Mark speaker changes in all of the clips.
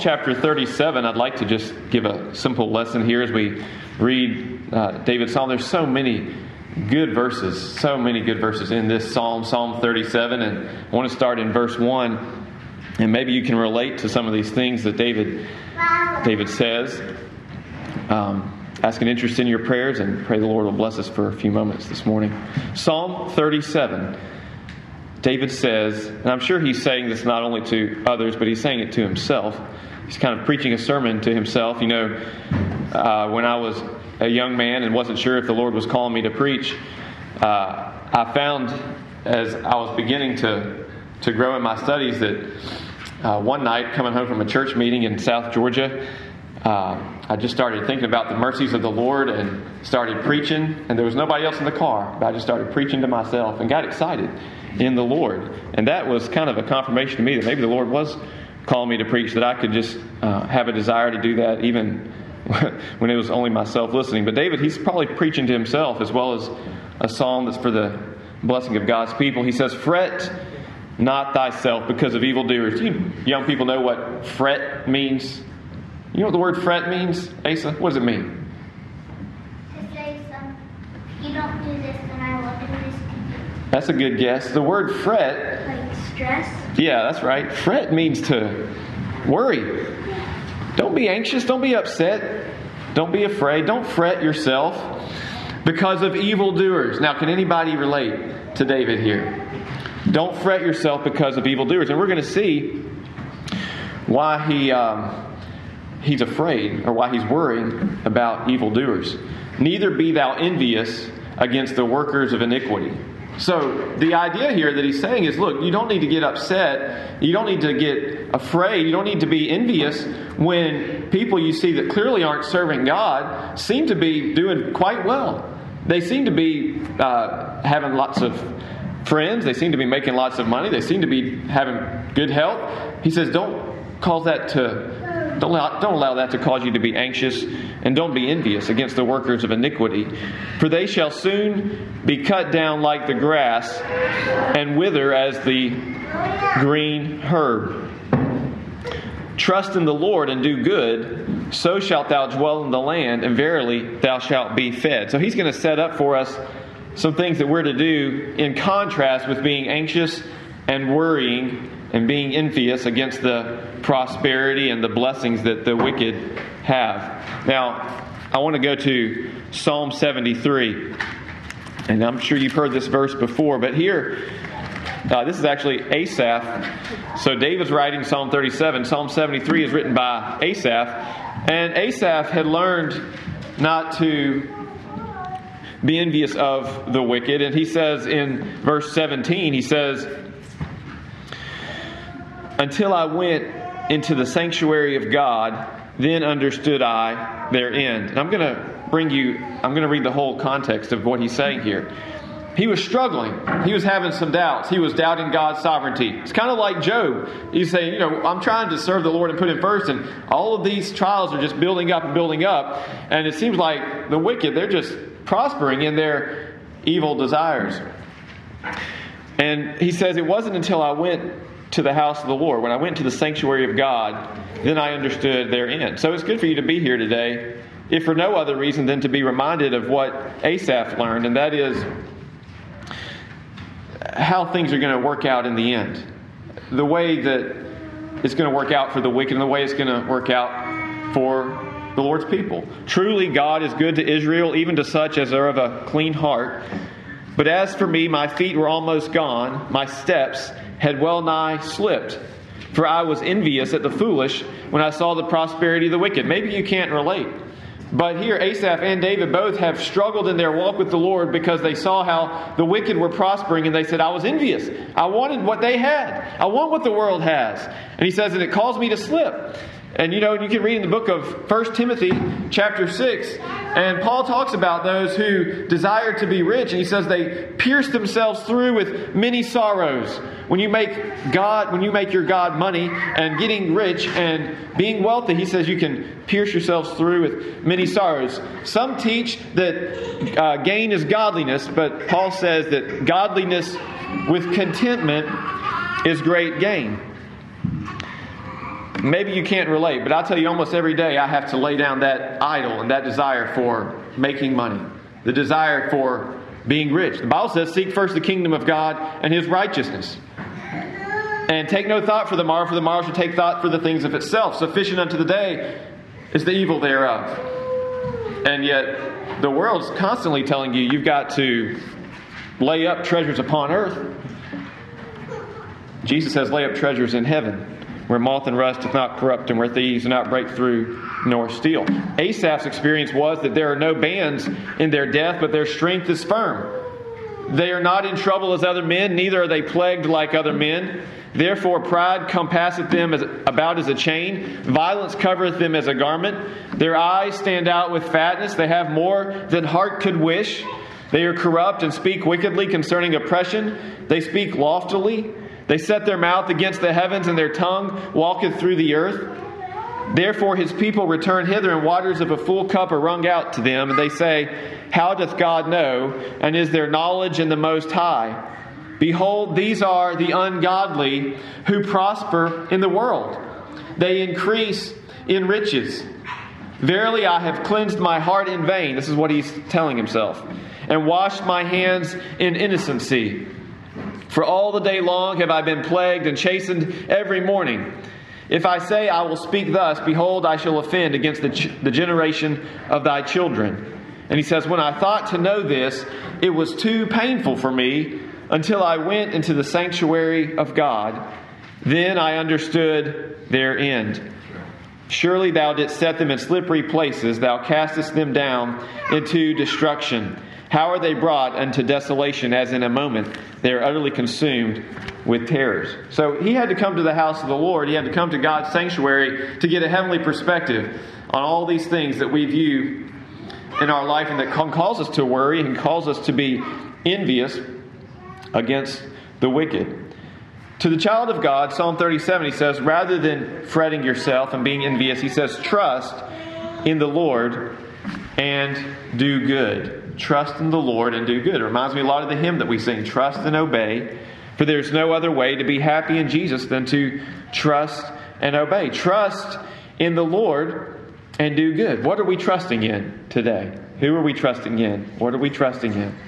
Speaker 1: Chapter 37, I'd like to just give a simple lesson here as we read uh, David's psalm. There's so many good verses, so many good verses in this psalm, Psalm 37. And I want to start in verse 1. And maybe you can relate to some of these things that David, David says. Um, ask an interest in your prayers and pray the Lord will bless us for a few moments this morning. Psalm 37. David says, and I'm sure he's saying this not only to others, but he's saying it to himself. He's kind of preaching a sermon to himself. You know, uh, when I was a young man and wasn't sure if the Lord was calling me to preach, uh, I found as I was beginning to, to grow in my studies that uh, one night, coming home from a church meeting in South Georgia, uh, I just started thinking about the mercies of the Lord and started preaching. And there was nobody else in the car, but I just started preaching to myself and got excited in the Lord. And that was kind of a confirmation to me that maybe the Lord was calling me to preach, that I could just uh, have a desire to do that even when it was only myself listening. But David, he's probably preaching to himself as well as a psalm that's for the blessing of God's people. He says, Fret not thyself because of evildoers. You young people know what fret means? You know what the word fret means, Asa? What does it mean?
Speaker 2: To say you don't do this, then I will do this to you.
Speaker 1: That's a good guess. The word fret,
Speaker 2: Like stress.
Speaker 1: Yeah, that's right. Fret means to worry. Don't be anxious. Don't be upset. Don't be afraid. Don't fret yourself because of evildoers. Now, can anybody relate to David here? Don't fret yourself because of evildoers. And we're going to see why he. Um, he's afraid or why he's worrying about evildoers. Neither be thou envious against the workers of iniquity. So, the idea here that he's saying is look, you don't need to get upset. You don't need to get afraid. You don't need to be envious when people you see that clearly aren't serving God seem to be doing quite well. They seem to be uh, having lots of friends. They seem to be making lots of money. They seem to be having good health. He says, don't cause that to don't allow, don't allow that to cause you to be anxious, and don't be envious against the workers of iniquity. For they shall soon be cut down like the grass, and wither as the green herb. Trust in the Lord and do good, so shalt thou dwell in the land, and verily thou shalt be fed. So he's going to set up for us some things that we're to do in contrast with being anxious and worrying and being envious against the prosperity and the blessings that the wicked have. Now, I want to go to Psalm 73. And I'm sure you've heard this verse before, but here, uh, this is actually Asaph. So David's writing Psalm 37. Psalm 73 is written by Asaph. And Asaph had learned not to be envious of the wicked. And he says in verse 17, he says, until I went into the sanctuary of God, then understood I their end. And I'm going to bring you, I'm going to read the whole context of what he's saying here. He was struggling. He was having some doubts. He was doubting God's sovereignty. It's kind of like Job. He's saying, you know, I'm trying to serve the Lord and put Him first, and all of these trials are just building up and building up. And it seems like the wicked, they're just prospering in their evil desires. And he says, It wasn't until I went to the house of the Lord, when I went to the sanctuary of God, then I understood their end. So it's good for you to be here today, if for no other reason than to be reminded of what Asaph learned, and that is how things are going to work out in the end. The way that it's going to work out for the wicked, and the way it's going to work out for the Lord's people. Truly, God is good to Israel, even to such as are of a clean heart. But as for me, my feet were almost gone, my steps had well nigh slipped. For I was envious at the foolish when I saw the prosperity of the wicked. Maybe you can't relate. But here, Asaph and David both have struggled in their walk with the Lord because they saw how the wicked were prospering and they said, I was envious. I wanted what they had. I want what the world has. And he says, and it caused me to slip. And you know, you can read in the book of 1 Timothy, chapter 6, and Paul talks about those who desire to be rich, and he says they pierce themselves through with many sorrows. When you make God, when you make your God money and getting rich and being wealthy, he says you can pierce yourselves through with many sorrows. Some teach that uh, gain is godliness, but Paul says that godliness with contentment is great gain. Maybe you can't relate, but I'll tell you almost every day I have to lay down that idol and that desire for making money, the desire for being rich. The Bible says, Seek first the kingdom of God and his righteousness. And take no thought for the morrow, for the morrow shall take thought for the things of itself. Sufficient unto the day is the evil thereof. And yet, the world's constantly telling you you've got to lay up treasures upon earth. Jesus says, Lay up treasures in heaven, where moth and rust doth not corrupt, and where thieves do not break through nor steal. Asaph's experience was that there are no bands in their death, but their strength is firm. They are not in trouble as other men, neither are they plagued like other men. Therefore, pride compasseth them as, about as a chain, violence covereth them as a garment. Their eyes stand out with fatness, they have more than heart could wish. They are corrupt and speak wickedly concerning oppression. They speak loftily. They set their mouth against the heavens, and their tongue walketh through the earth. Therefore his people return hither, and waters of a full cup are wrung out to them. And they say, How doth God know? And is there knowledge in the Most High? Behold, these are the ungodly who prosper in the world. They increase in riches. Verily, I have cleansed my heart in vain. This is what he's telling himself. And washed my hands in innocency. For all the day long have I been plagued and chastened every morning. If I say I will speak thus, behold, I shall offend against the, ch- the generation of thy children. And he says, When I thought to know this, it was too painful for me until I went into the sanctuary of God. Then I understood their end. Surely thou didst set them in slippery places, thou castest them down into destruction. How are they brought unto desolation as in a moment they are utterly consumed with terrors? So he had to come to the house of the Lord. He had to come to God's sanctuary to get a heavenly perspective on all these things that we view in our life and that cause us to worry and cause us to be envious against the wicked. To the child of God, Psalm 37, he says, rather than fretting yourself and being envious, he says, trust in the Lord and do good. Trust in the Lord and do good. It reminds me a lot of the hymn that we sing, Trust and Obey. For there's no other way to be happy in Jesus than to trust and obey. Trust in the Lord and do good. What are we trusting in today? Who are we trusting in? What are we trusting in?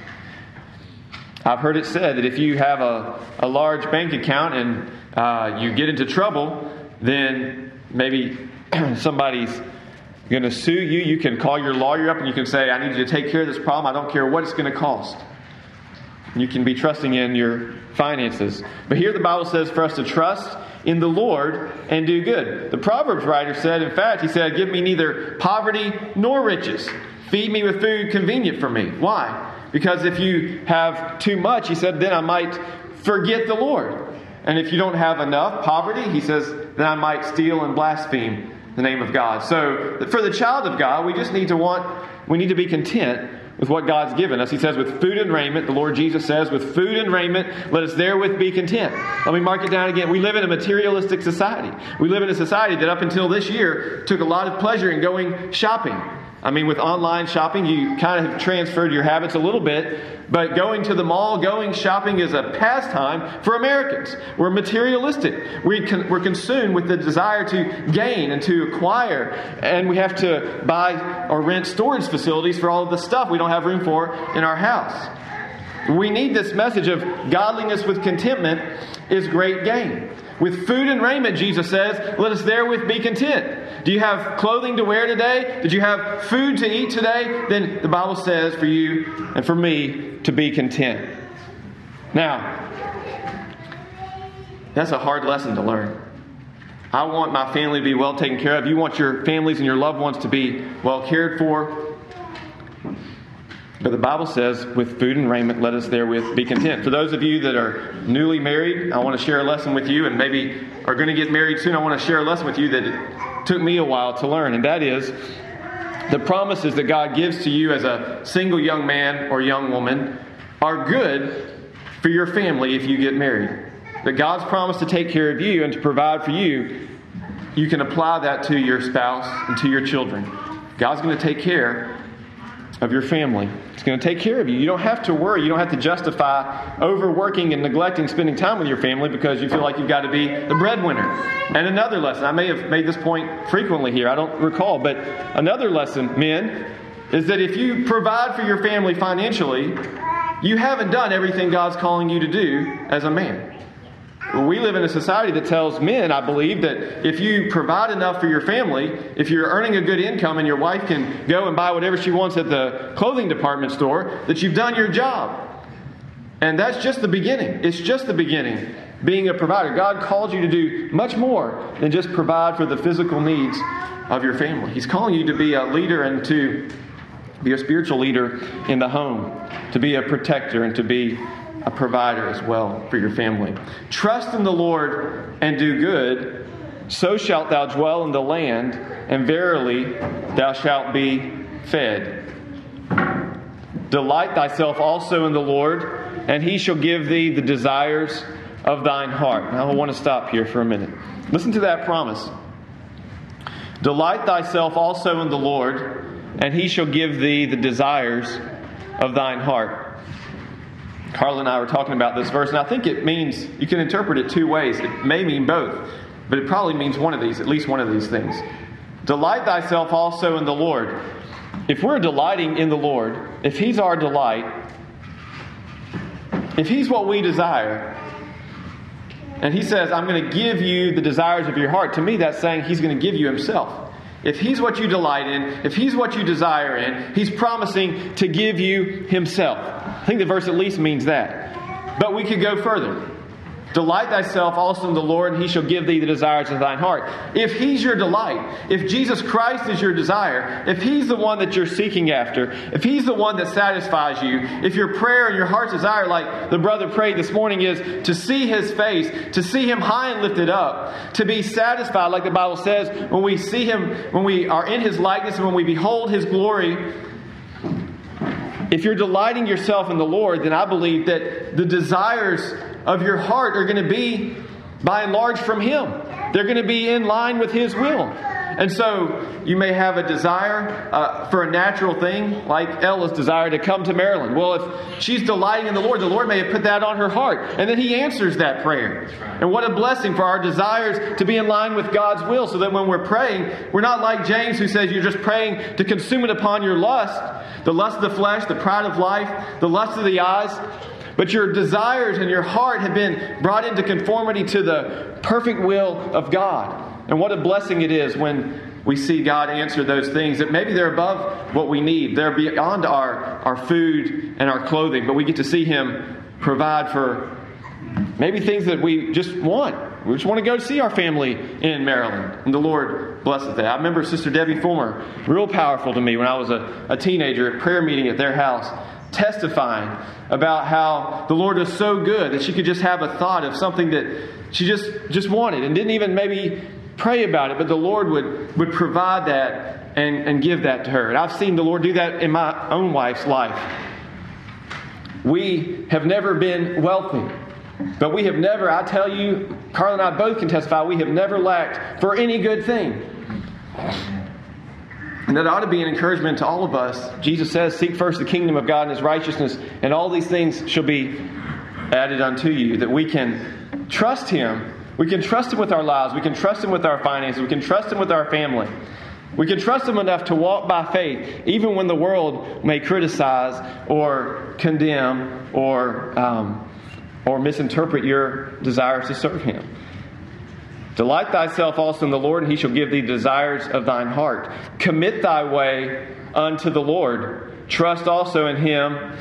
Speaker 1: I've heard it said that if you have a, a large bank account and uh, you get into trouble, then maybe somebody's going to sue you. You can call your lawyer up and you can say, I need you to take care of this problem. I don't care what it's going to cost. You can be trusting in your finances. But here the Bible says for us to trust in the Lord and do good. The Proverbs writer said, in fact, he said, Give me neither poverty nor riches. Feed me with food convenient for me. Why? Because if you have too much, he said, then I might forget the Lord. And if you don't have enough poverty, he says, then I might steal and blaspheme the name of God. So for the child of God, we just need to want, we need to be content with what God's given us. He says, with food and raiment, the Lord Jesus says, with food and raiment, let us therewith be content. Let me mark it down again. We live in a materialistic society. We live in a society that up until this year took a lot of pleasure in going shopping. I mean, with online shopping, you kind of transferred your habits a little bit, but going to the mall, going shopping is a pastime for Americans. We're materialistic. We con- we're consumed with the desire to gain and to acquire, and we have to buy or rent storage facilities for all of the stuff we don't have room for in our house. We need this message of godliness with contentment is great gain. With food and raiment, Jesus says, let us therewith be content. Do you have clothing to wear today? Did you have food to eat today? Then the Bible says for you and for me to be content. Now, that's a hard lesson to learn. I want my family to be well taken care of. You want your families and your loved ones to be well cared for. But the Bible says, with food and raiment, let us therewith be content. For those of you that are newly married, I want to share a lesson with you, and maybe are going to get married soon. I want to share a lesson with you that it took me a while to learn, and that is the promises that God gives to you as a single young man or young woman are good for your family if you get married. That God's promise to take care of you and to provide for you, you can apply that to your spouse and to your children. God's going to take care of your family. It's going to take care of you. You don't have to worry. You don't have to justify overworking and neglecting spending time with your family because you feel like you've got to be the breadwinner. And another lesson, I may have made this point frequently here, I don't recall, but another lesson, men, is that if you provide for your family financially, you haven't done everything God's calling you to do as a man. We live in a society that tells men, I believe, that if you provide enough for your family, if you're earning a good income and your wife can go and buy whatever she wants at the clothing department store, that you've done your job. And that's just the beginning. It's just the beginning. Being a provider. God calls you to do much more than just provide for the physical needs of your family. He's calling you to be a leader and to be a spiritual leader in the home, to be a protector and to be a provider as well for your family. Trust in the Lord and do good, so shalt thou dwell in the land, and verily thou shalt be fed. Delight thyself also in the Lord, and he shall give thee the desires of thine heart. Now I want to stop here for a minute. Listen to that promise. Delight thyself also in the Lord, and he shall give thee the desires of thine heart. Carla and I were talking about this verse, and I think it means, you can interpret it two ways. It may mean both, but it probably means one of these, at least one of these things. Delight thyself also in the Lord. If we're delighting in the Lord, if He's our delight, if He's what we desire, and He says, I'm going to give you the desires of your heart, to me that's saying He's going to give you Himself. If He's what you delight in, if He's what you desire in, He's promising to give you Himself. I think the verse at least means that. But we could go further. Delight thyself also in the Lord, and he shall give thee the desires of thine heart. If he's your delight, if Jesus Christ is your desire, if he's the one that you're seeking after, if he's the one that satisfies you, if your prayer and your heart's desire, like the brother prayed this morning, is to see his face, to see him high and lifted up, to be satisfied, like the Bible says, when we see him, when we are in his likeness, and when we behold his glory, if you're delighting yourself in the Lord, then I believe that the desires of your heart are going to be, by and large, from Him. They're going to be in line with His will. And so you may have a desire uh, for a natural thing, like Ella's desire to come to Maryland. Well, if she's delighting in the Lord, the Lord may have put that on her heart. And then He answers that prayer. And what a blessing for our desires to be in line with God's will, so that when we're praying, we're not like James who says you're just praying to consume it upon your lust, the lust of the flesh, the pride of life, the lust of the eyes. But your desires and your heart have been brought into conformity to the perfect will of God. And what a blessing it is when we see God answer those things that maybe they're above what we need. They're beyond our, our food and our clothing, but we get to see Him provide for maybe things that we just want. We just want to go see our family in Maryland. And the Lord blesses that. I remember Sister Debbie Fulmer, real powerful to me when I was a, a teenager at prayer meeting at their house testifying about how the Lord is so good that she could just have a thought of something that she just just wanted and didn't even maybe pray about it, but the Lord would, would provide that and, and give that to her. And I've seen the Lord do that in my own wife's life. We have never been wealthy, but we have never, I tell you, Carl and I both can testify, we have never lacked for any good thing. And that ought to be an encouragement to all of us. Jesus says, Seek first the kingdom of God and his righteousness, and all these things shall be added unto you. That we can trust him we can trust Him with our lives. We can trust Him with our finances. We can trust Him with our family. We can trust Him enough to walk by faith, even when the world may criticize or condemn or, um, or misinterpret your desires to serve Him. Delight thyself also in the Lord, and He shall give thee desires of thine heart. Commit thy way unto the Lord. Trust also in Him,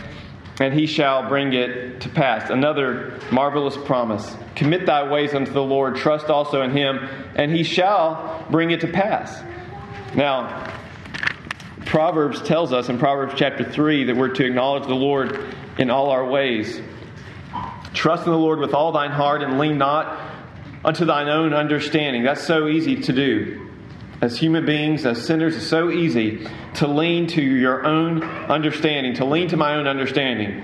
Speaker 1: and he shall bring it to pass. Another marvelous promise. Commit thy ways unto the Lord, trust also in him, and he shall bring it to pass. Now, Proverbs tells us in Proverbs chapter 3 that we're to acknowledge the Lord in all our ways. Trust in the Lord with all thine heart and lean not unto thine own understanding. That's so easy to do as human beings, as sinners, it's so easy to lean to your own understanding, to lean to my own understanding.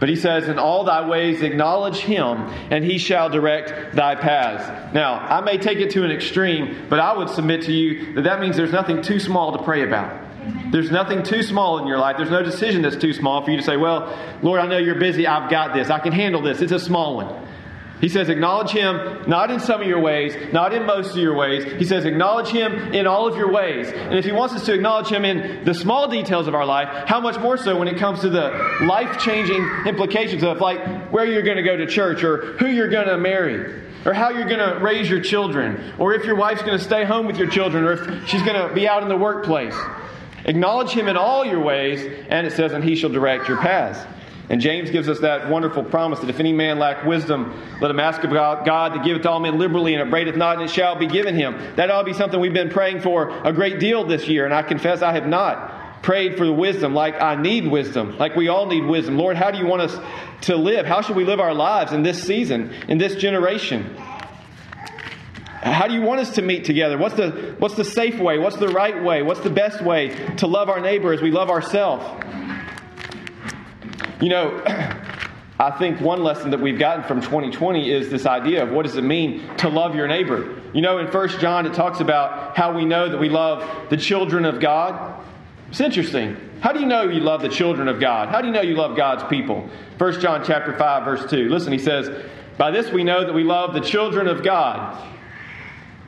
Speaker 1: But he says, In all thy ways acknowledge him, and he shall direct thy paths. Now, I may take it to an extreme, but I would submit to you that that means there's nothing too small to pray about. There's nothing too small in your life. There's no decision that's too small for you to say, Well, Lord, I know you're busy. I've got this. I can handle this. It's a small one. He says, acknowledge him not in some of your ways, not in most of your ways. He says, acknowledge him in all of your ways. And if he wants us to acknowledge him in the small details of our life, how much more so when it comes to the life changing implications of like where you're going to go to church or who you're going to marry or how you're going to raise your children or if your wife's going to stay home with your children or if she's going to be out in the workplace. Acknowledge him in all your ways, and it says, and he shall direct your paths. And James gives us that wonderful promise that if any man lack wisdom, let him ask of God to give it to all men liberally and upbraideth not, and it shall be given him. That ought to be something we've been praying for a great deal this year, and I confess I have not prayed for the wisdom like I need wisdom, like we all need wisdom. Lord, how do you want us to live? How should we live our lives in this season, in this generation? How do you want us to meet together? What's the, what's the safe way? What's the right way? What's the best way to love our neighbor as we love ourselves? You know, I think one lesson that we've gotten from 2020 is this idea of what does it mean to love your neighbor. You know, in 1 John, it talks about how we know that we love the children of God. It's interesting. How do you know you love the children of God? How do you know you love God's people? 1 John chapter 5, verse 2. Listen, he says, By this we know that we love the children of God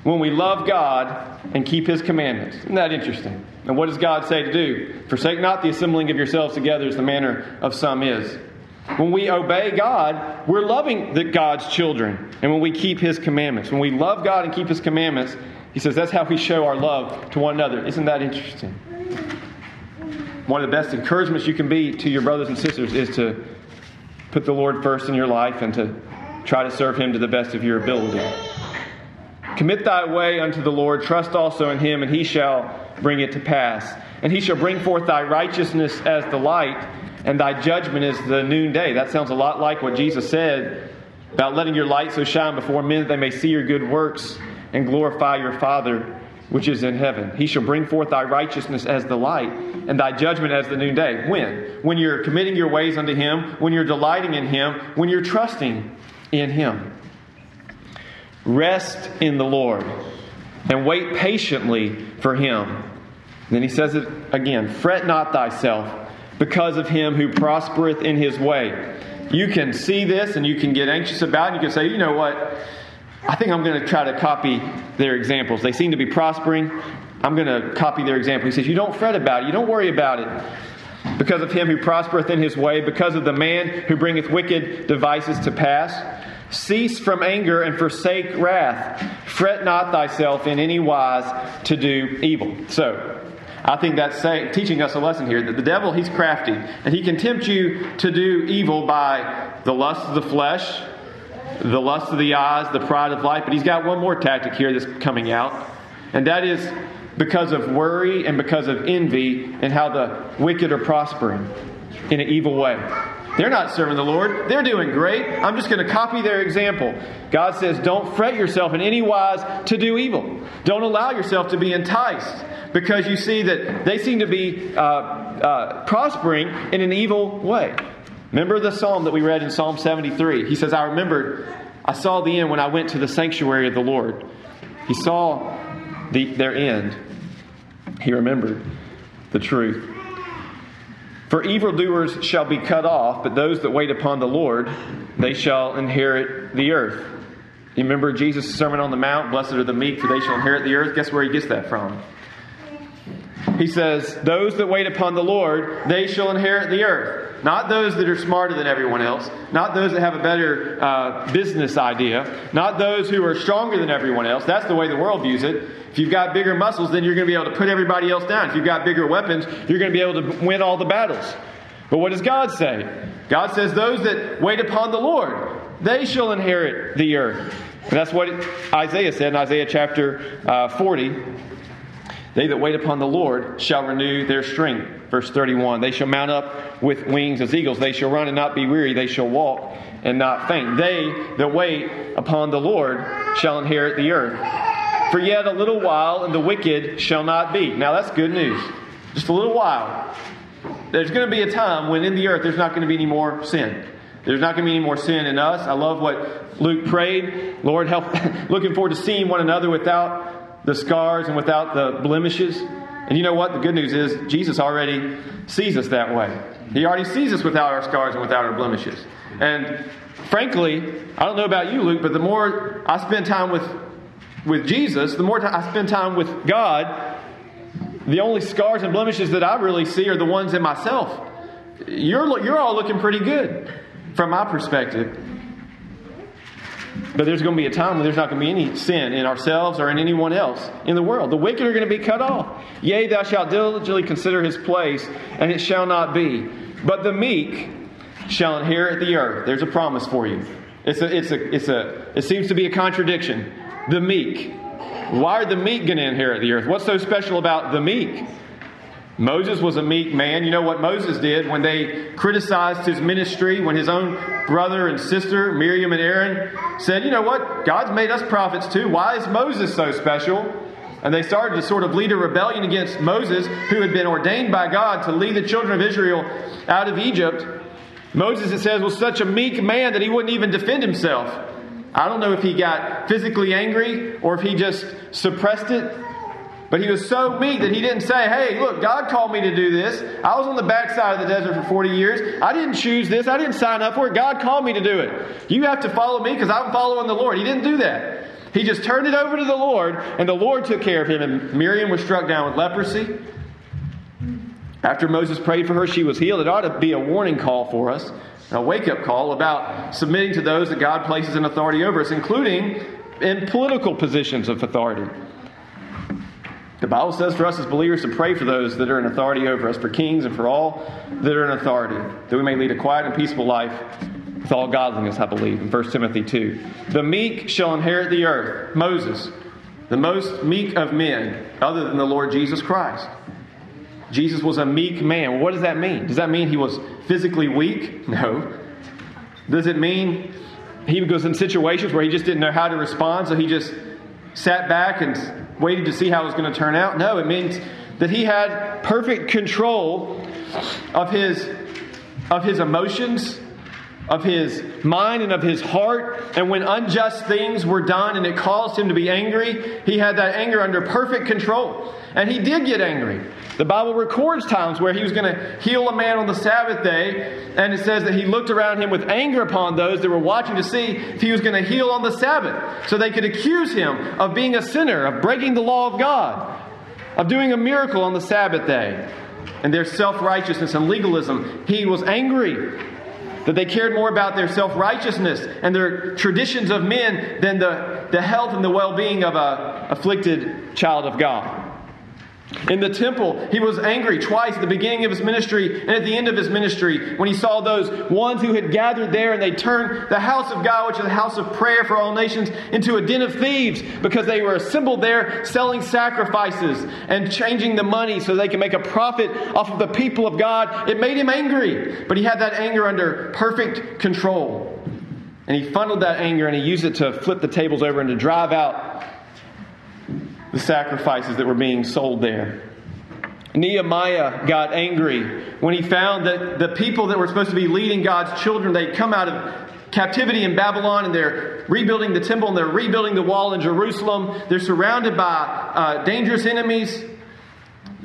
Speaker 1: when we love God and keep His commandments. Isn't that interesting? And what does God say to do? Forsake not the assembling of yourselves together as the manner of some is. When we obey God, we're loving the God's children. And when we keep His commandments, when we love God and keep His commandments, He says that's how we show our love to one another. Isn't that interesting? One of the best encouragements you can be to your brothers and sisters is to put the Lord first in your life and to try to serve Him to the best of your ability. Commit thy way unto the Lord, trust also in him, and he shall bring it to pass. And he shall bring forth thy righteousness as the light, and thy judgment as the noonday. That sounds a lot like what Jesus said about letting your light so shine before men that they may see your good works and glorify your Father which is in heaven. He shall bring forth thy righteousness as the light, and thy judgment as the noonday. When? When you're committing your ways unto him, when you're delighting in him, when you're trusting in him. Rest in the Lord and wait patiently for him. Then he says it again Fret not thyself because of him who prospereth in his way. You can see this and you can get anxious about it. And you can say, you know what? I think I'm going to try to copy their examples. They seem to be prospering. I'm going to copy their example. He says, You don't fret about it. You don't worry about it. Because of him who prospereth in his way, because of the man who bringeth wicked devices to pass. Cease from anger and forsake wrath. Fret not thyself in any wise to do evil. So, I think that's saying, teaching us a lesson here that the devil, he's crafty, and he can tempt you to do evil by the lust of the flesh, the lust of the eyes, the pride of life. But he's got one more tactic here that's coming out, and that is because of worry and because of envy and how the wicked are prospering in an evil way. They're not serving the Lord. They're doing great. I'm just going to copy their example. God says, Don't fret yourself in any wise to do evil. Don't allow yourself to be enticed because you see that they seem to be uh, uh, prospering in an evil way. Remember the psalm that we read in Psalm 73? He says, I remembered, I saw the end when I went to the sanctuary of the Lord. He saw the, their end. He remembered the truth. For evildoers shall be cut off, but those that wait upon the Lord, they shall inherit the earth. You remember Jesus' Sermon on the Mount? Blessed are the meek, for they shall inherit the earth. Guess where he gets that from? He says, Those that wait upon the Lord, they shall inherit the earth. Not those that are smarter than everyone else, not those that have a better uh, business idea, not those who are stronger than everyone else. That's the way the world views it. If you've got bigger muscles, then you're going to be able to put everybody else down. If you've got bigger weapons, you're going to be able to win all the battles. But what does God say? God says, Those that wait upon the Lord, they shall inherit the earth. And that's what Isaiah said in Isaiah chapter uh, 40. They that wait upon the Lord shall renew their strength. Verse 31 They shall mount up with wings as eagles. They shall run and not be weary. They shall walk and not faint. They that wait upon the Lord shall inherit the earth. For yet a little while, and the wicked shall not be. Now that's good news. Just a little while. There's going to be a time when in the earth there's not going to be any more sin. There's not going to be any more sin in us. I love what Luke prayed. Lord, help. Looking forward to seeing one another without the scars and without the blemishes. And you know what? The good news is Jesus already sees us that way. He already sees us without our scars and without our blemishes. And frankly, I don't know about you, Luke, but the more I spend time with, with Jesus, the more I spend time with God, the only scars and blemishes that I really see are the ones in myself. You're, you're all looking pretty good from my perspective. But there's going to be a time when there's not going to be any sin in ourselves or in anyone else in the world. The wicked are going to be cut off. Yea, thou shalt diligently consider his place, and it shall not be. But the meek shall inherit the earth. There's a promise for you. It's a, it's a, it's a, it seems to be a contradiction. The meek. Why are the meek going to inherit the earth? What's so special about the meek? Moses was a meek man. You know what Moses did when they criticized his ministry, when his own brother and sister, Miriam and Aaron, said, You know what? God's made us prophets too. Why is Moses so special? And they started to sort of lead a rebellion against Moses, who had been ordained by God to lead the children of Israel out of Egypt. Moses, it says, was such a meek man that he wouldn't even defend himself. I don't know if he got physically angry or if he just suppressed it. But he was so meek that he didn't say, Hey, look, God called me to do this. I was on the backside of the desert for 40 years. I didn't choose this. I didn't sign up for it. God called me to do it. You have to follow me because I'm following the Lord. He didn't do that. He just turned it over to the Lord, and the Lord took care of him. And Miriam was struck down with leprosy. After Moses prayed for her, she was healed. It ought to be a warning call for us, a wake up call about submitting to those that God places in authority over us, including in political positions of authority. The Bible says for us as believers to pray for those that are in authority over us, for kings and for all that are in authority, that we may lead a quiet and peaceful life with all godliness, I believe, in 1 Timothy 2. The meek shall inherit the earth. Moses, the most meek of men, other than the Lord Jesus Christ. Jesus was a meek man. What does that mean? Does that mean he was physically weak? No. Does it mean he was in situations where he just didn't know how to respond, so he just sat back and waited to see how it was going to turn out. No, it means that he had perfect control of his, of his emotions, of his mind, and of his heart. And when unjust things were done and it caused him to be angry, he had that anger under perfect control. And he did get angry. The Bible records times where he was going to heal a man on the Sabbath day, and it says that he looked around him with anger upon those that were watching to see if he was going to heal on the Sabbath, so they could accuse him of being a sinner, of breaking the law of God, of doing a miracle on the Sabbath day. And their self righteousness and legalism, he was angry that they cared more about their self righteousness and their traditions of men than the, the health and the well being of a afflicted child of God. In the temple, he was angry twice at the beginning of his ministry and at the end of his ministry when he saw those ones who had gathered there and they turned the house of God, which is a house of prayer for all nations, into a den of thieves because they were assembled there selling sacrifices and changing the money so they can make a profit off of the people of God. It made him angry, but he had that anger under perfect control. And he funneled that anger and he used it to flip the tables over and to drive out the sacrifices that were being sold there. Nehemiah got angry when he found that the people that were supposed to be leading God's children, they'd come out of captivity in Babylon and they're rebuilding the temple and they're rebuilding the wall in Jerusalem. They're surrounded by uh, dangerous enemies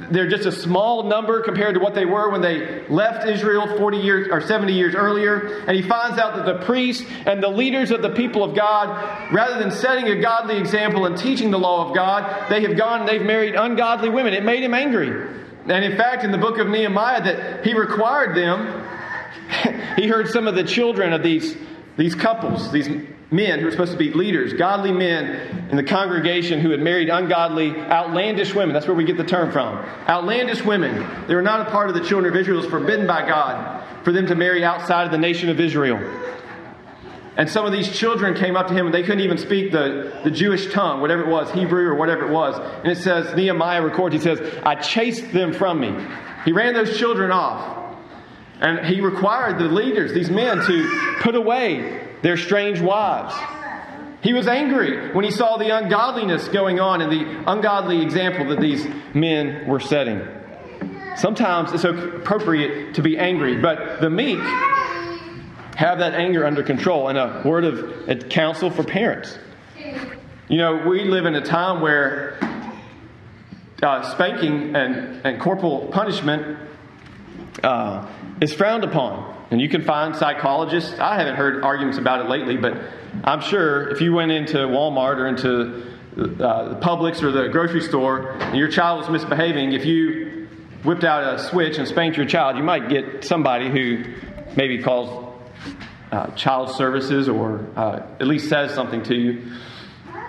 Speaker 1: they're just a small number compared to what they were when they left Israel 40 years or 70 years earlier. And he finds out that the priests and the leaders of the people of God, rather than setting a godly example and teaching the law of God, they have gone and they've married ungodly women. It made him angry. And in fact, in the book of Nehemiah, that he required them, he heard some of the children of these, these couples, these men who were supposed to be leaders, godly men in the congregation who had married ungodly, outlandish women. That's where we get the term from. Outlandish women. They were not a part of the children of Israel. It was forbidden by God for them to marry outside of the nation of Israel. And some of these children came up to him and they couldn't even speak the, the Jewish tongue, whatever it was, Hebrew or whatever it was. And it says, Nehemiah records, he says, I chased them from me. He ran those children off. And he required the leaders, these men, to put away their strange wives. He was angry when he saw the ungodliness going on and the ungodly example that these men were setting. Sometimes it's appropriate to be angry, but the meek have that anger under control. And a word of counsel for parents. You know, we live in a time where uh, spanking and, and corporal punishment uh, is frowned upon. And you can find psychologists. I haven't heard arguments about it lately, but I'm sure if you went into Walmart or into uh, the Publix or the grocery store and your child was misbehaving, if you whipped out a switch and spanked your child, you might get somebody who maybe calls uh, child services or uh, at least says something to you.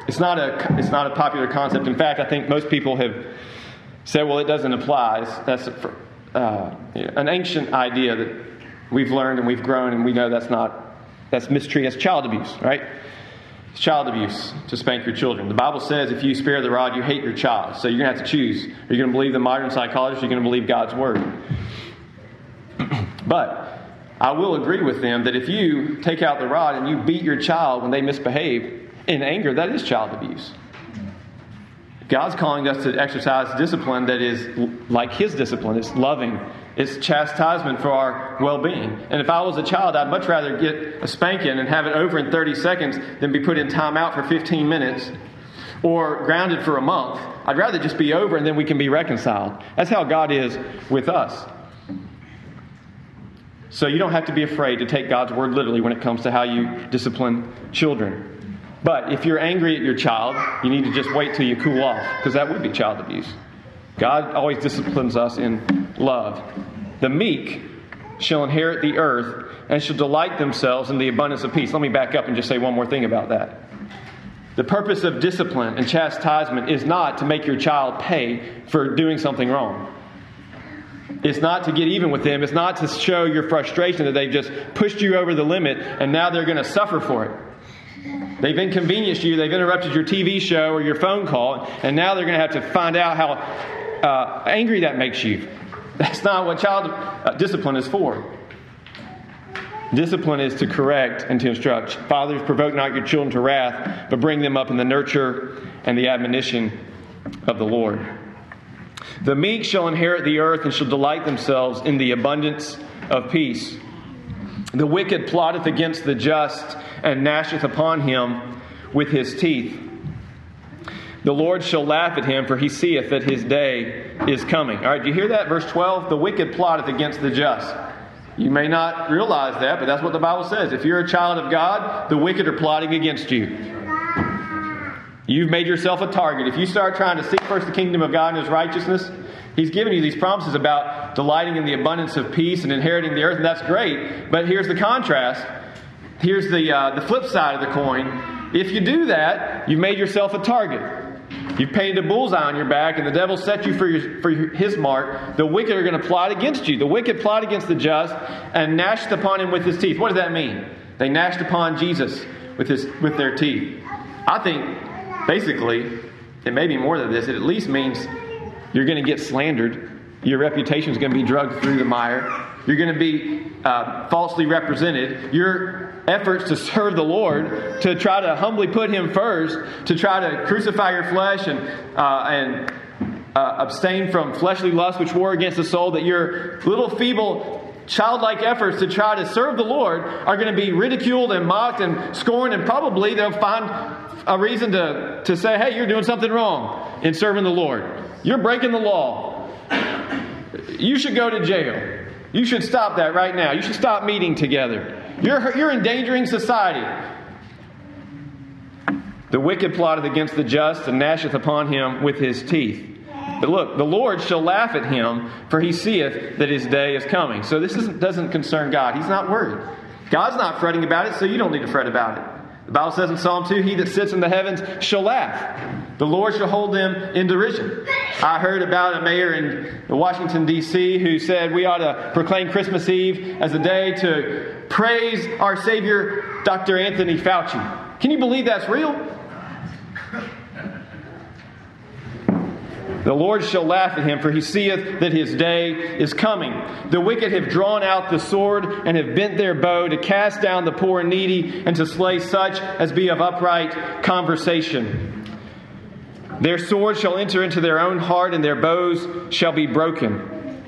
Speaker 1: It's not a it's not a popular concept. In fact, I think most people have said, "Well, it doesn't apply." That's a, uh, an ancient idea that we've learned and we've grown, and we know that's not that's mistreated. That's child abuse, right? It's child abuse to spank your children. The Bible says if you spare the rod, you hate your child. So you're going to have to choose. Are you going to believe the modern psychologist? Or are you going to believe God's word? but I will agree with them that if you take out the rod and you beat your child when they misbehave in anger, that is child abuse. God's calling us to exercise discipline that is like His discipline. It's loving, it's chastisement for our well being. And if I was a child, I'd much rather get a spanking and have it over in 30 seconds than be put in timeout for 15 minutes or grounded for a month. I'd rather just be over and then we can be reconciled. That's how God is with us. So you don't have to be afraid to take God's word literally when it comes to how you discipline children. But if you're angry at your child, you need to just wait till you cool off, because that would be child abuse. God always disciplines us in love. The meek shall inherit the earth and shall delight themselves in the abundance of peace. Let me back up and just say one more thing about that. The purpose of discipline and chastisement is not to make your child pay for doing something wrong. It's not to get even with them. It's not to show your frustration that they've just pushed you over the limit and now they're going to suffer for it. They've inconvenienced you, they've interrupted your TV show or your phone call, and now they're going to have to find out how uh, angry that makes you. That's not what child uh, discipline is for. Discipline is to correct and to instruct. Fathers, provoke not your children to wrath, but bring them up in the nurture and the admonition of the Lord. The meek shall inherit the earth and shall delight themselves in the abundance of peace. The wicked plotteth against the just and gnasheth upon him with his teeth. The Lord shall laugh at him, for he seeth that his day is coming. All right, do you hear that? Verse 12 The wicked plotteth against the just. You may not realize that, but that's what the Bible says. If you're a child of God, the wicked are plotting against you. You've made yourself a target. If you start trying to seek first the kingdom of God and his righteousness, He's given you these promises about delighting in the abundance of peace and inheriting the earth, and that's great. But here's the contrast. Here's the, uh, the flip side of the coin. If you do that, you've made yourself a target. You've painted a bullseye on your back, and the devil set you for, your, for his mark. The wicked are going to plot against you. The wicked plot against the just and gnashed upon him with his teeth. What does that mean? They gnashed upon Jesus with, his, with their teeth. I think, basically, it may be more than this. It at least means you're going to get slandered. Your reputation is going to be drugged through the mire. You're going to be uh, falsely represented. Your efforts to serve the Lord, to try to humbly put Him first, to try to crucify your flesh and, uh, and uh, abstain from fleshly lust which war against the soul, that your little feeble childlike efforts to try to serve the Lord are going to be ridiculed and mocked and scorned, and probably they'll find a reason to, to say, hey, you're doing something wrong in serving the Lord. You're breaking the law. You should go to jail. You should stop that right now. You should stop meeting together. You're, you're endangering society. The wicked plotteth against the just and gnasheth upon him with his teeth. But look, the Lord shall laugh at him, for he seeth that his day is coming. So this doesn't concern God. He's not worried. God's not fretting about it, so you don't need to fret about it. The Bible says in Psalm 2 He that sits in the heavens shall laugh. The Lord shall hold them in derision. I heard about a mayor in Washington, D.C., who said we ought to proclaim Christmas Eve as a day to praise our Savior, Dr. Anthony Fauci. Can you believe that's real? The Lord shall laugh at him, for he seeth that his day is coming. The wicked have drawn out the sword and have bent their bow to cast down the poor and needy and to slay such as be of upright conversation. Their swords shall enter into their own heart, and their bows shall be broken.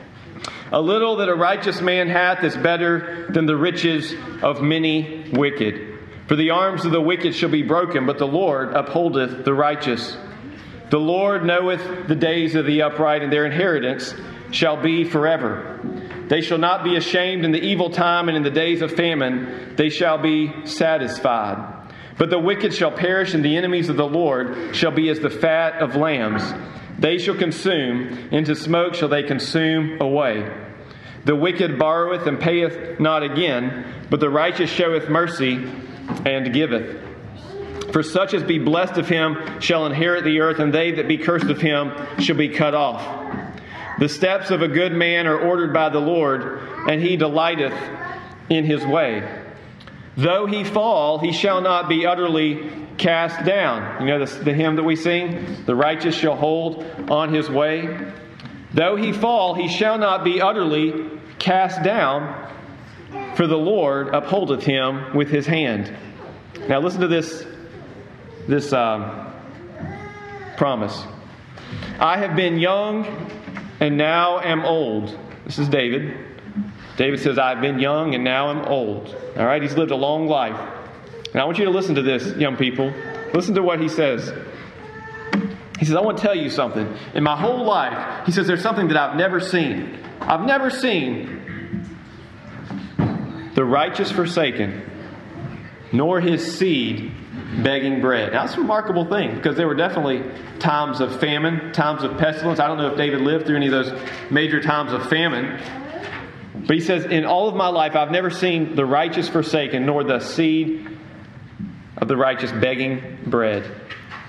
Speaker 1: A little that a righteous man hath is better than the riches of many wicked. For the arms of the wicked shall be broken, but the Lord upholdeth the righteous. The Lord knoweth the days of the upright, and their inheritance shall be forever. They shall not be ashamed in the evil time, and in the days of famine they shall be satisfied. But the wicked shall perish, and the enemies of the Lord shall be as the fat of lambs. They shall consume, into smoke shall they consume away. The wicked borroweth and payeth not again, but the righteous showeth mercy and giveth. For such as be blessed of him shall inherit the earth, and they that be cursed of him shall be cut off. The steps of a good man are ordered by the Lord, and he delighteth in his way. Though he fall, he shall not be utterly cast down. You know the, the hymn that we sing? The righteous shall hold on his way. Though he fall, he shall not be utterly cast down, for the Lord upholdeth him with his hand. Now listen to this, this um, promise. I have been young and now am old. This is David. David says, I've been young and now I'm old. All right, he's lived a long life. And I want you to listen to this, young people. Listen to what he says. He says, I want to tell you something. In my whole life, he says, there's something that I've never seen. I've never seen the righteous forsaken, nor his seed begging bread. Now, that's a remarkable thing because there were definitely times of famine, times of pestilence. I don't know if David lived through any of those major times of famine. But he says, In all of my life, I've never seen the righteous forsaken, nor the seed of the righteous begging bread.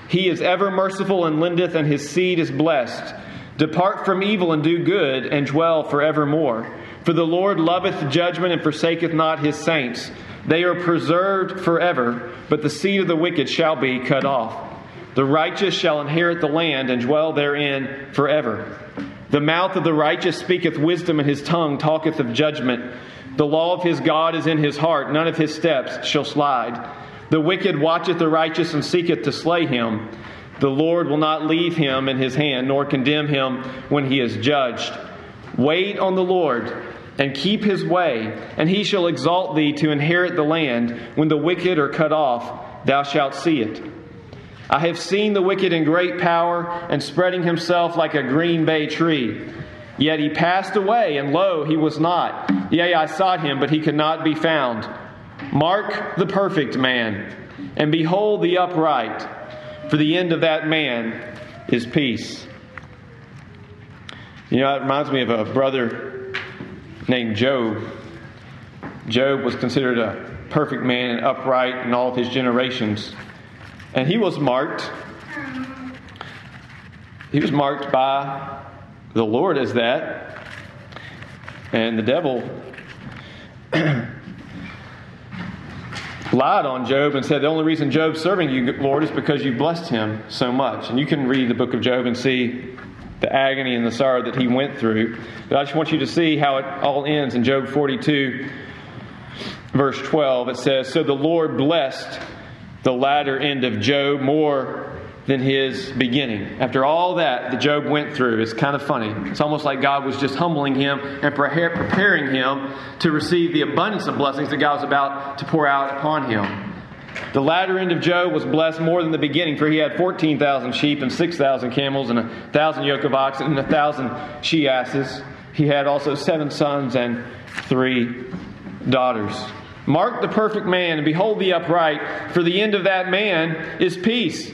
Speaker 1: He is ever merciful and lendeth, and his seed is blessed. Depart from evil and do good, and dwell forevermore. For the Lord loveth judgment and forsaketh not his saints. They are preserved forever, but the seed of the wicked shall be cut off. The righteous shall inherit the land and dwell therein forever. The mouth of the righteous speaketh wisdom, and his tongue talketh of judgment. The law of his God is in his heart, none of his steps shall slide. The wicked watcheth the righteous and seeketh to slay him. The Lord will not leave him in his hand, nor condemn him when he is judged. Wait on the Lord and keep his way, and he shall exalt thee to inherit the land. When the wicked are cut off, thou shalt see it. I have seen the wicked in great power and spreading himself like a green bay tree. Yet he passed away, and lo, he was not. Yea, I sought him, but he could not be found. Mark the perfect man, and behold the upright, for the end of that man is peace. You know, it reminds me of a brother named Job. Job was considered a perfect man and upright in all of his generations. And he was marked. He was marked by the Lord as that. And the devil lied on Job and said, The only reason Job's serving you, Lord, is because you blessed him so much. And you can read the book of Job and see the agony and the sorrow that he went through. But I just want you to see how it all ends in Job 42, verse 12. It says, So the Lord blessed the latter end of Job more than his beginning. After all that that Job went through, it's kind of funny. It's almost like God was just humbling him and preparing him to receive the abundance of blessings that God was about to pour out upon him. The latter end of Job was blessed more than the beginning, for he had 14,000 sheep and 6,000 camels and a thousand yoke of oxen and a thousand she asses. He had also seven sons and three daughters. Mark the perfect man and behold the upright, for the end of that man is peace.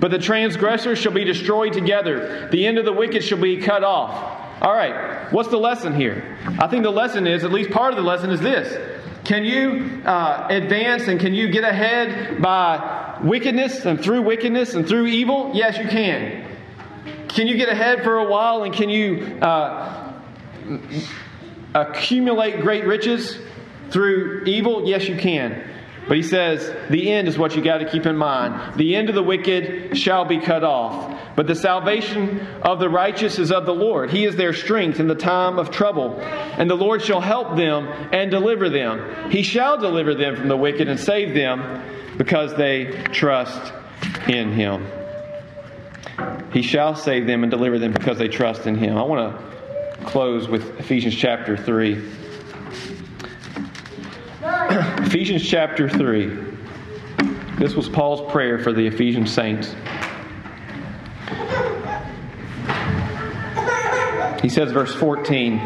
Speaker 1: But the transgressors shall be destroyed together, the end of the wicked shall be cut off. All right, what's the lesson here? I think the lesson is, at least part of the lesson is this. Can you uh, advance and can you get ahead by wickedness and through wickedness and through evil? Yes, you can. Can you get ahead for a while and can you uh, accumulate great riches through evil? Yes, you can. But he says, the end is what you got to keep in mind. The end of the wicked shall be cut off. But the salvation of the righteous is of the Lord. He is their strength in the time of trouble. And the Lord shall help them and deliver them. He shall deliver them from the wicked and save them because they trust in him. He shall save them and deliver them because they trust in him. I want to close with Ephesians chapter 3. Ephesians chapter 3. This was Paul's prayer for the Ephesian saints. He says, verse 14.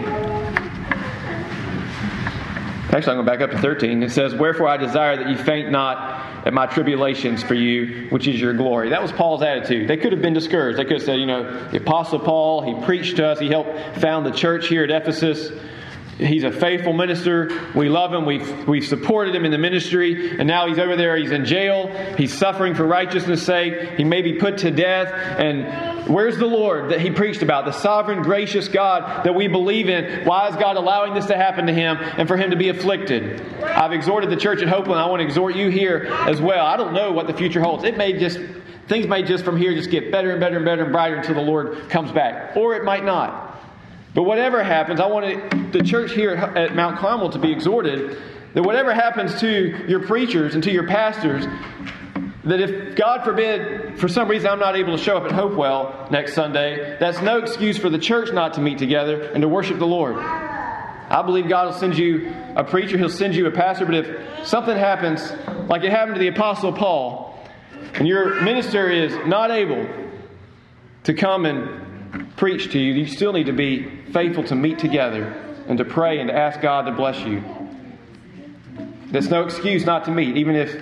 Speaker 1: Actually, I'm going to back up to 13. It says, Wherefore I desire that you faint not at my tribulations for you, which is your glory. That was Paul's attitude. They could have been discouraged. They could have said, You know, the Apostle Paul, he preached to us, he helped found the church here at Ephesus. He's a faithful minister. We love him. We've, we've supported him in the ministry. And now he's over there. He's in jail. He's suffering for righteousness' sake. He may be put to death. And where's the Lord that he preached about? The sovereign, gracious God that we believe in. Why is God allowing this to happen to him and for him to be afflicted? I've exhorted the church at Hopeland. I want to exhort you here as well. I don't know what the future holds. It may just, things may just from here just get better and better and better and brighter until the Lord comes back. Or it might not. But whatever happens, I want the church here at Mount Carmel to be exhorted that whatever happens to your preachers and to your pastors, that if God forbid, for some reason I'm not able to show up at Hopewell next Sunday, that's no excuse for the church not to meet together and to worship the Lord. I believe God will send you a preacher, He'll send you a pastor, but if something happens, like it happened to the Apostle Paul, and your minister is not able to come and preach to you, you still need to be faithful to meet together and to pray and to ask God to bless you. There's no excuse not to meet, even if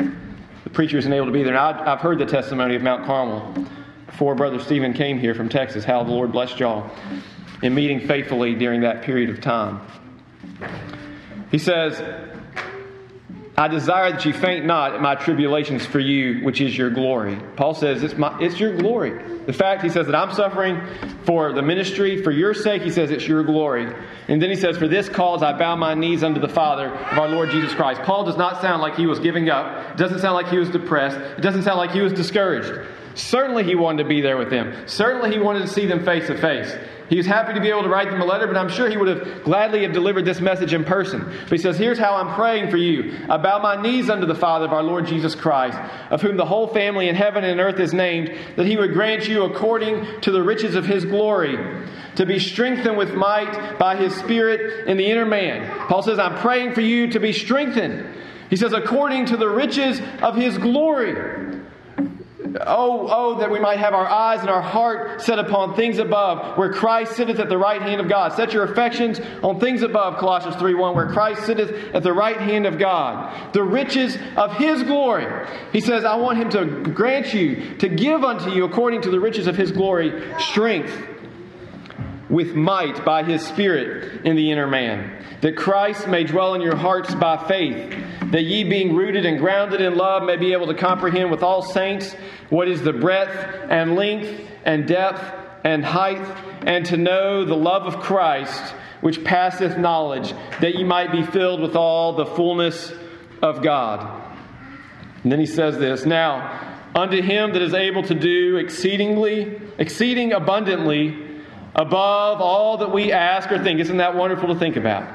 Speaker 1: the preacher isn't able to be there. I've heard the testimony of Mount Carmel before Brother Stephen came here from Texas, how the Lord blessed y'all in meeting faithfully during that period of time. He says, I desire that you faint not at my tribulations for you, which is your glory. Paul says it's, my, it's your glory. The fact he says that I'm suffering for the ministry, for your sake, he says it's your glory. And then he says, For this cause I bow my knees unto the Father of our Lord Jesus Christ. Paul does not sound like he was giving up. It doesn't sound like he was depressed. It doesn't sound like he was discouraged. Certainly he wanted to be there with them. Certainly he wanted to see them face to face. He was happy to be able to write them a letter, but I'm sure he would have gladly have delivered this message in person. But he says, Here's how I'm praying for you. I bow my knees unto the Father of our Lord Jesus Christ, of whom the whole family in heaven and earth is named, that he would grant you according to the riches of his glory, to be strengthened with might by his Spirit in the inner man. Paul says, I'm praying for you to be strengthened. He says, according to the riches of his glory. Oh, oh, that we might have our eyes and our heart set upon things above, where Christ sitteth at the right hand of God. Set your affections on things above, Colossians 3 1, where Christ sitteth at the right hand of God. The riches of his glory. He says, I want him to grant you, to give unto you, according to the riches of his glory, strength with might by his Spirit in the inner man, that Christ may dwell in your hearts by faith, that ye, being rooted and grounded in love, may be able to comprehend with all saints what is the breadth and length and depth and height, and to know the love of Christ, which passeth knowledge, that ye might be filled with all the fullness of God. And then he says this Now, unto him that is able to do exceedingly, exceeding abundantly, above all that we ask or think. Isn't that wonderful to think about?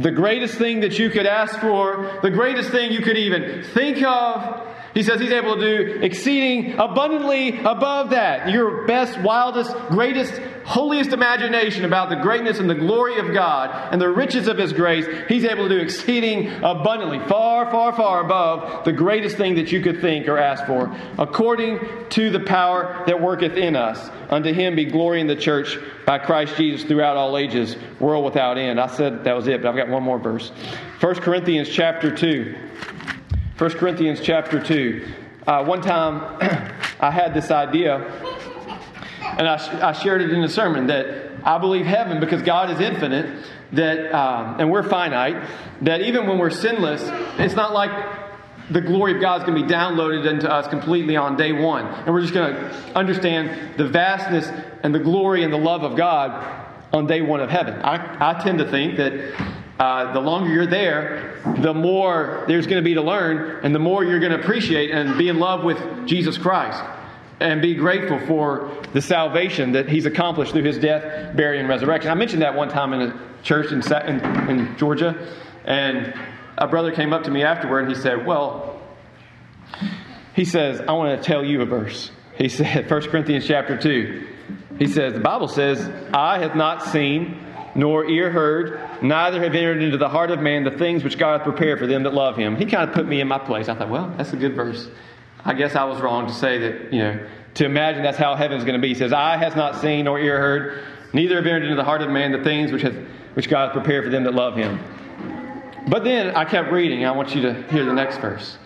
Speaker 1: The greatest thing that you could ask for, the greatest thing you could even think of, he says he's able to do exceeding abundantly above that. Your best, wildest, greatest, holiest imagination about the greatness and the glory of God and the riches of his grace, he's able to do exceeding abundantly, far, far, far above the greatest thing that you could think or ask for, according to the power that worketh in us. Unto him be glory in the church by Christ Jesus throughout all ages, world without end. I said that was it, but I've got one more verse. 1 Corinthians chapter 2. 1 Corinthians chapter 2. Uh, one time I had this idea, and I, I, shared it in the sermon that I believe heaven, because God is infinite, that um, and we're finite, that even when we're sinless, it's not like the glory of God is going to be downloaded into us completely on day one. And we're just going to understand the vastness and the glory and the love of God on day one of heaven. I, I tend to think that uh, the longer you're there, the more there's going to be to learn, and the more you're going to appreciate and be in love with Jesus Christ and be grateful for the salvation that He's accomplished through His death, burial, and resurrection. I mentioned that one time in a church in, in, in Georgia, and a brother came up to me afterward and he said, Well, he says, I want to tell you a verse. He said, 1 Corinthians chapter 2. He says, The Bible says, Eye have not seen, nor ear heard, neither have entered into the heart of man the things which God hath prepared for them that love him. He kind of put me in my place. I thought, well, that's a good verse. I guess I was wrong to say that, you know, to imagine that's how heaven's going to be. He says, Eye has not seen, nor ear heard, Neither have entered into the heart of man the things which, hath, which God hath prepared for them that love him. But then I kept reading. I want you to hear the next verse.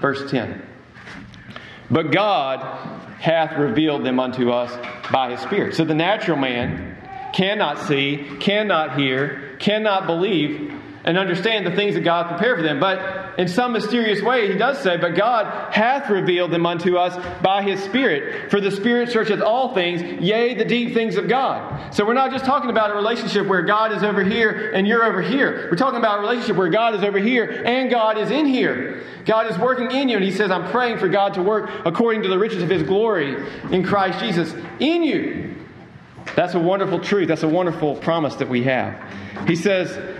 Speaker 1: Verse 10. But God hath revealed them unto us by his Spirit. So the natural man cannot see, cannot hear, cannot believe and understand the things that God prepared for them. But in some mysterious way, he does say, But God hath revealed them unto us by his Spirit. For the Spirit searcheth all things, yea, the deep things of God. So we're not just talking about a relationship where God is over here and you're over here. We're talking about a relationship where God is over here and God is in here. God is working in you, and he says, I'm praying for God to work according to the riches of his glory in Christ Jesus in you. That's a wonderful truth. That's a wonderful promise that we have. He says,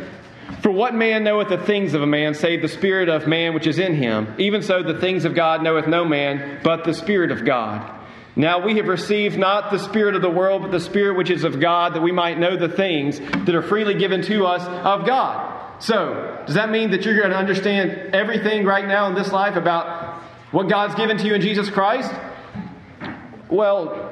Speaker 1: for what man knoweth the things of a man, save the Spirit of man which is in him? Even so, the things of God knoweth no man, but the Spirit of God. Now we have received not the Spirit of the world, but the Spirit which is of God, that we might know the things that are freely given to us of God. So, does that mean that you're going to understand everything right now in this life about what God's given to you in Jesus Christ? Well,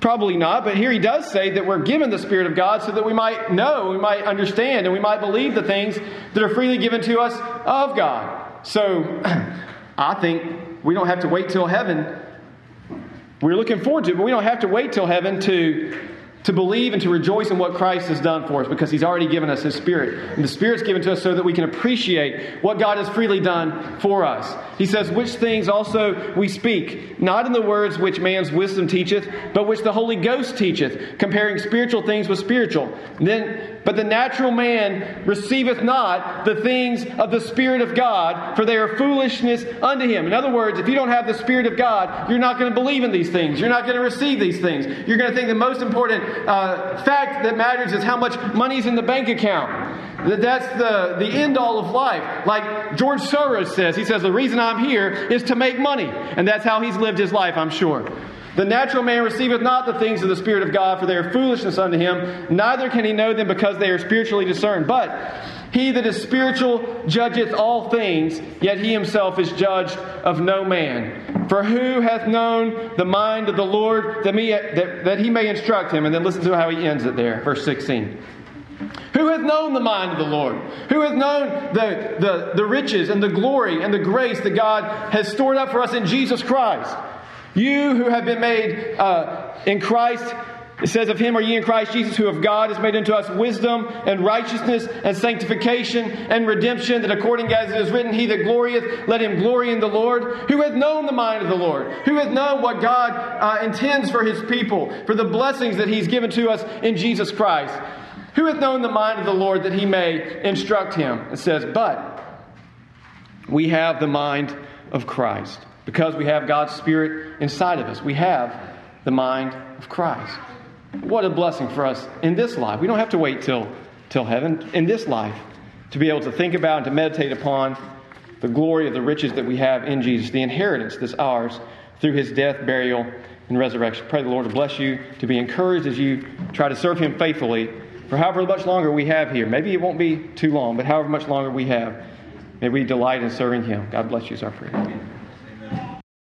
Speaker 1: Probably not, but here he does say that we're given the Spirit of God so that we might know, we might understand, and we might believe the things that are freely given to us of God. So I think we don't have to wait till heaven. We're looking forward to it, but we don't have to wait till heaven to to believe and to rejoice in what Christ has done for us because He's already given us His Spirit. And the Spirit's given to us so that we can appreciate what God has freely done for us. He says, Which things also we speak, not in the words which man's wisdom teacheth, but which the Holy Ghost teacheth, comparing spiritual things with spiritual. then, but the natural man receiveth not the things of the Spirit of God, for they are foolishness unto him. In other words, if you don't have the Spirit of God, you're not going to believe in these things. You're not going to receive these things. You're going to think the most important uh, fact that matters is how much money's in the bank account. That's the, the end all of life. Like George Soros says, he says, the reason I'm here is to make money. And that's how he's lived his life, I'm sure. The natural man receiveth not the things of the Spirit of God, for they are foolishness unto him, neither can he know them because they are spiritually discerned. But he that is spiritual judgeth all things, yet he himself is judged of no man. For who hath known the mind of the Lord that, me, that, that he may instruct him? And then listen to how he ends it there, verse 16. Who hath known the mind of the Lord? Who hath known the, the, the riches and the glory and the grace that God has stored up for us in Jesus Christ? You who have been made uh, in Christ it says, Of him are ye in Christ Jesus, who of God has made unto us wisdom and righteousness and sanctification and redemption, that according as it is written, He that glorieth, let him glory in the Lord. Who hath known the mind of the Lord? Who hath known what God uh, intends for his people, for the blessings that he's given to us in Jesus Christ? Who hath known the mind of the Lord that he may instruct him? It says, But we have the mind of Christ. Because we have God's Spirit inside of us, we have the mind of Christ. What a blessing for us in this life. We don't have to wait till, till heaven. In this life, to be able to think about and to meditate upon the glory of the riches that we have in Jesus, the inheritance that's ours through his death, burial, and resurrection. Pray the Lord to bless you, to be encouraged as you try to serve him faithfully for however much longer we have here. Maybe it won't be too long, but however much longer we have, may we delight in serving Him. God bless you, is our prayer.